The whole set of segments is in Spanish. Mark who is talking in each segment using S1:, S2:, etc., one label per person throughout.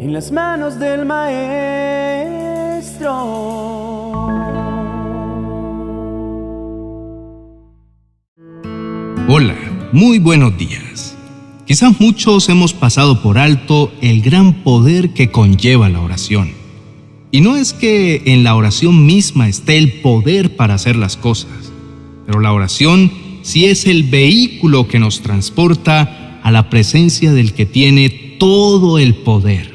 S1: en las manos del Maestro.
S2: Hola, muy buenos días. Quizás muchos hemos pasado por alto el gran poder que conlleva la oración. Y no es que en la oración misma esté el poder para hacer las cosas, pero la oración sí es el vehículo que nos transporta a la presencia del que tiene todo el poder.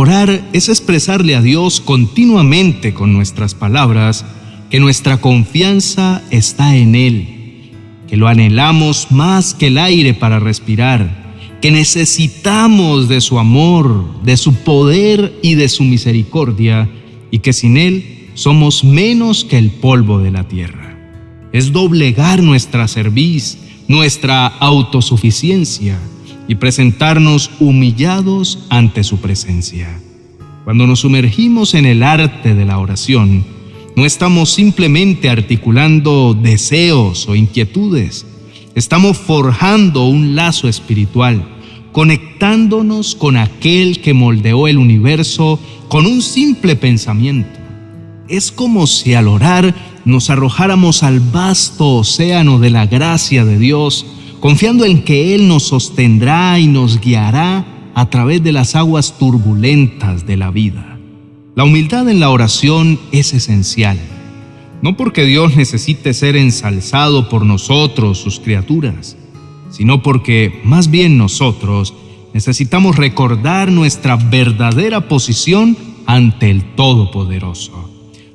S2: Orar es expresarle a Dios continuamente con nuestras palabras que nuestra confianza está en Él, que lo anhelamos más que el aire para respirar, que necesitamos de su amor, de su poder y de su misericordia, y que sin Él somos menos que el polvo de la tierra. Es doblegar nuestra cerviz, nuestra autosuficiencia y presentarnos humillados ante su presencia. Cuando nos sumergimos en el arte de la oración, no estamos simplemente articulando deseos o inquietudes, Estamos forjando un lazo espiritual, conectándonos con aquel que moldeó el universo con un simple pensamiento. Es como si al orar nos arrojáramos al vasto océano de la gracia de Dios, confiando en que Él nos sostendrá y nos guiará a través de las aguas turbulentas de la vida. La humildad en la oración es esencial no porque Dios necesite ser ensalzado por nosotros, sus criaturas, sino porque más bien nosotros necesitamos recordar nuestra verdadera posición ante el Todopoderoso.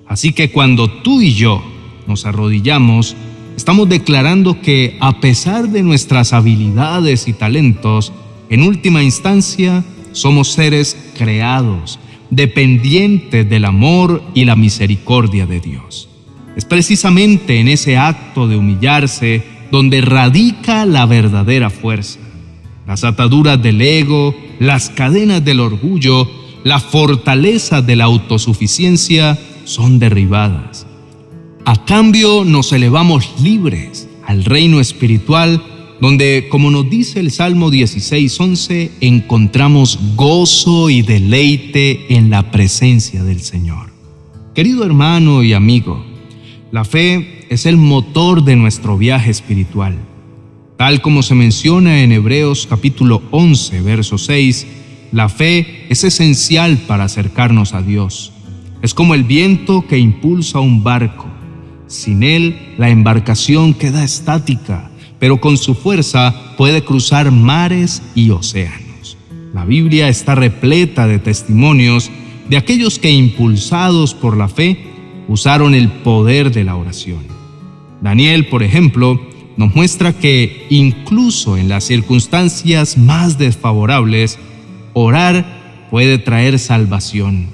S2: Así que cuando tú y yo nos arrodillamos, estamos declarando que a pesar de nuestras habilidades y talentos, en última instancia somos seres creados, dependientes del amor y la misericordia de Dios. Es precisamente en ese acto de humillarse donde radica la verdadera fuerza. Las ataduras del ego, las cadenas del orgullo, la fortaleza de la autosuficiencia son derribadas. A cambio nos elevamos libres al reino espiritual donde, como nos dice el Salmo 16:11, encontramos gozo y deleite en la presencia del Señor. Querido hermano y amigo, la fe es el motor de nuestro viaje espiritual. Tal como se menciona en Hebreos capítulo 11, verso 6, la fe es esencial para acercarnos a Dios. Es como el viento que impulsa un barco. Sin él, la embarcación queda estática, pero con su fuerza puede cruzar mares y océanos. La Biblia está repleta de testimonios de aquellos que, impulsados por la fe, usaron el poder de la oración. Daniel, por ejemplo, nos muestra que incluso en las circunstancias más desfavorables, orar puede traer salvación.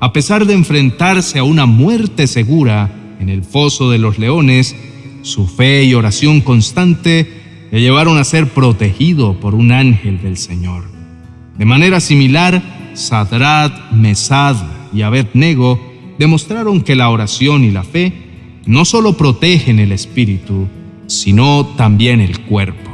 S2: A pesar de enfrentarse a una muerte segura en el foso de los leones, su fe y oración constante le llevaron a ser protegido por un ángel del Señor. De manera similar, Sadrat, Mesad y Abednego demostraron que la oración y la fe no solo protegen el espíritu, sino también el cuerpo.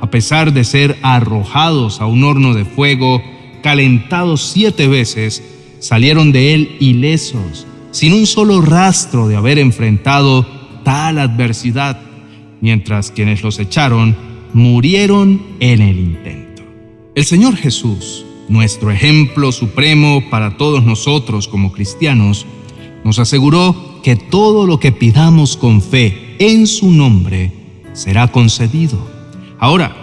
S2: A pesar de ser arrojados a un horno de fuego, calentados siete veces, salieron de él ilesos, sin un solo rastro de haber enfrentado tal adversidad, mientras quienes los echaron murieron en el intento. El Señor Jesús, nuestro ejemplo supremo para todos nosotros como cristianos, nos aseguró que todo lo que pidamos con fe en su nombre será concedido. Ahora,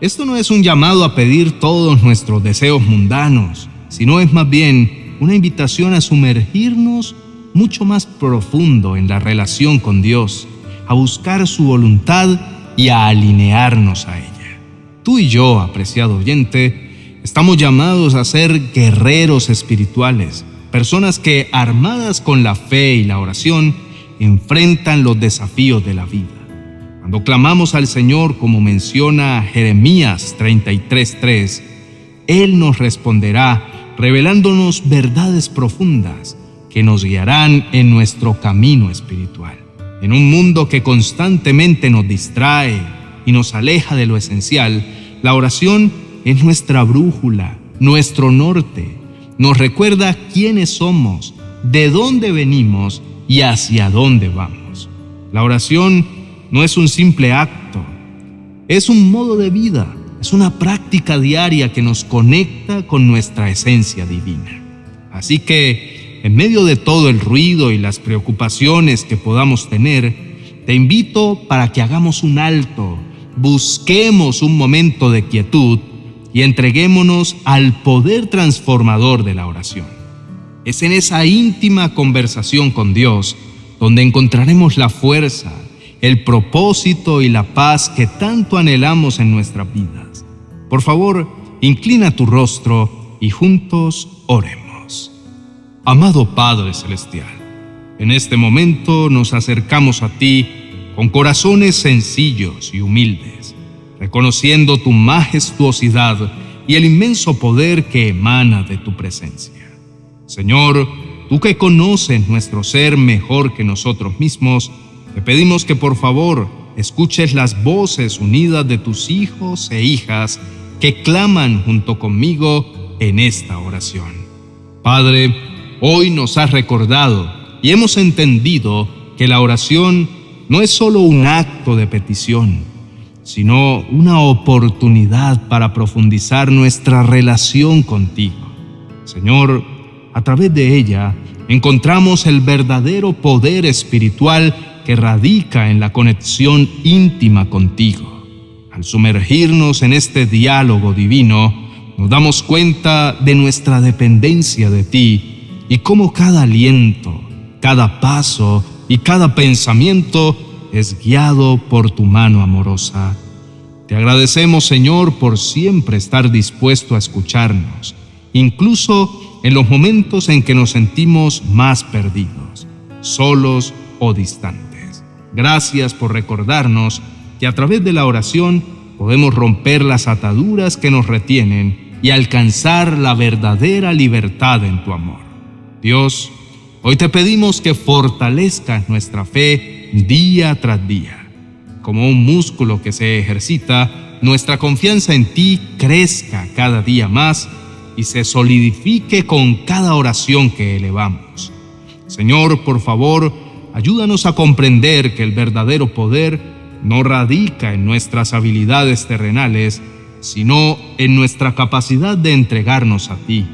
S2: esto no es un llamado a pedir todos nuestros deseos mundanos, sino es más bien una invitación a sumergirnos mucho más profundo en la relación con Dios, a buscar su voluntad y a alinearnos a ella. Tú y yo, apreciado oyente, Estamos llamados a ser guerreros espirituales, personas que, armadas con la fe y la oración, enfrentan los desafíos de la vida. Cuando clamamos al Señor, como menciona Jeremías 33:3, Él nos responderá revelándonos verdades profundas que nos guiarán en nuestro camino espiritual. En un mundo que constantemente nos distrae y nos aleja de lo esencial, la oración es nuestra brújula nuestro norte, nos recuerda quiénes somos, de dónde venimos y hacia dónde vamos. La oración no es un simple acto, es un modo de vida, es una práctica diaria que nos conecta con nuestra esencia divina. Así que, en medio de todo el ruido y las preocupaciones que podamos tener, te invito para que hagamos un alto, busquemos un momento de quietud y entreguémonos al poder transformador de la oración. Es en esa íntima conversación con Dios donde encontraremos la fuerza, el propósito y la paz que tanto anhelamos en nuestras vidas. Por favor, inclina tu rostro y juntos oremos. Amado Padre Celestial, en este momento nos acercamos a ti con corazones sencillos y humildes, reconociendo tu majestuosidad y el inmenso poder que emana de tu presencia. Señor, tú que conoces nuestro ser mejor que nosotros mismos, te pedimos que por favor escuches las voces unidas de tus hijos e hijas que claman junto conmigo en esta oración. Padre, hoy nos has recordado y hemos entendido que la oración no es solo un acto de petición, sino una oportunidad para profundizar nuestra relación contigo. Señor, a través de ella encontramos el verdadero poder espiritual que radica en la conexión íntima contigo. Al sumergirnos en este diálogo divino, nos damos cuenta de nuestra dependencia de ti y cómo cada aliento, cada paso y cada pensamiento es guiado por tu mano amorosa. Te agradecemos, Señor, por siempre estar dispuesto a escucharnos, incluso en los momentos en que nos sentimos más perdidos, solos o distantes. Gracias por recordarnos que a través de la oración podemos romper las ataduras que nos retienen y alcanzar la verdadera libertad en tu amor. Dios, hoy te pedimos que fortalezcas nuestra fe día tras día. Como un músculo que se ejercita, nuestra confianza en ti crezca cada día más y se solidifique con cada oración que elevamos. Señor, por favor, Ayúdanos a comprender que el verdadero poder no radica en nuestras habilidades terrenales, sino en nuestra capacidad de entregarnos a ti,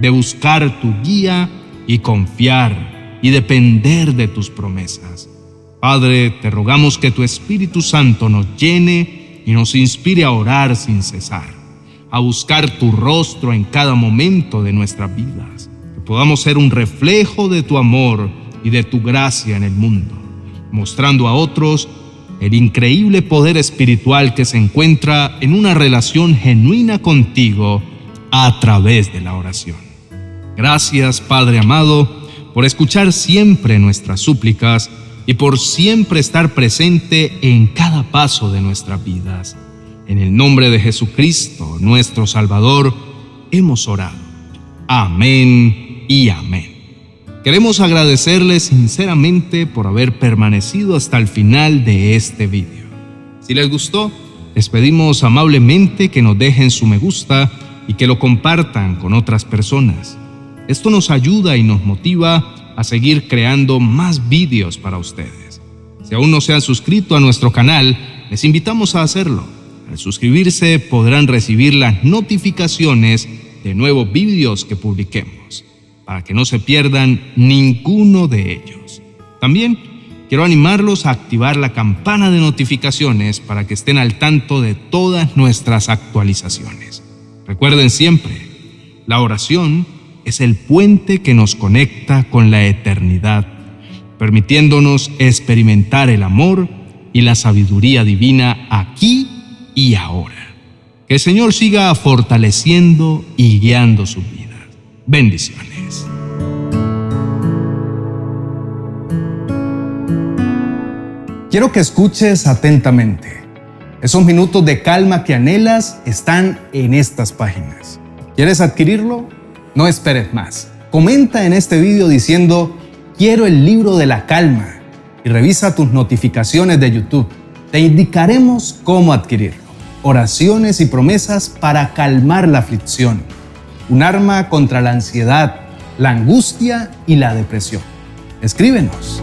S2: de buscar tu guía y confiar y depender de tus promesas. Padre, te rogamos que tu Espíritu Santo nos llene y nos inspire a orar sin cesar, a buscar tu rostro en cada momento de nuestras vidas, que podamos ser un reflejo de tu amor y de tu gracia en el mundo, mostrando a otros el increíble poder espiritual que se encuentra en una relación genuina contigo a través de la oración. Gracias, Padre amado, por escuchar siempre nuestras súplicas y por siempre estar presente en cada paso de nuestras vidas. En el nombre de Jesucristo, nuestro Salvador, hemos orado. Amén y amén. Queremos agradecerles sinceramente por haber permanecido hasta el final de este vídeo. Si les gustó, les pedimos amablemente que nos dejen su me gusta y que lo compartan con otras personas. Esto nos ayuda y nos motiva a seguir creando más vídeos para ustedes. Si aún no se han suscrito a nuestro canal, les invitamos a hacerlo. Al suscribirse podrán recibir las notificaciones de nuevos vídeos que publiquemos para que no se pierdan ninguno de ellos. También quiero animarlos a activar la campana de notificaciones para que estén al tanto de todas nuestras actualizaciones. Recuerden siempre, la oración es el puente que nos conecta con la eternidad, permitiéndonos experimentar el amor y la sabiduría divina aquí y ahora. Que el Señor siga fortaleciendo y guiando su vida. Bendiciones.
S1: Quiero que escuches atentamente. Esos minutos de calma que anhelas están en estas páginas. ¿Quieres adquirirlo? No esperes más. Comenta en este video diciendo, quiero el libro de la calma y revisa tus notificaciones de YouTube. Te indicaremos cómo adquirirlo. Oraciones y promesas para calmar la aflicción un arma contra la ansiedad, la angustia y la depresión. Escríbenos.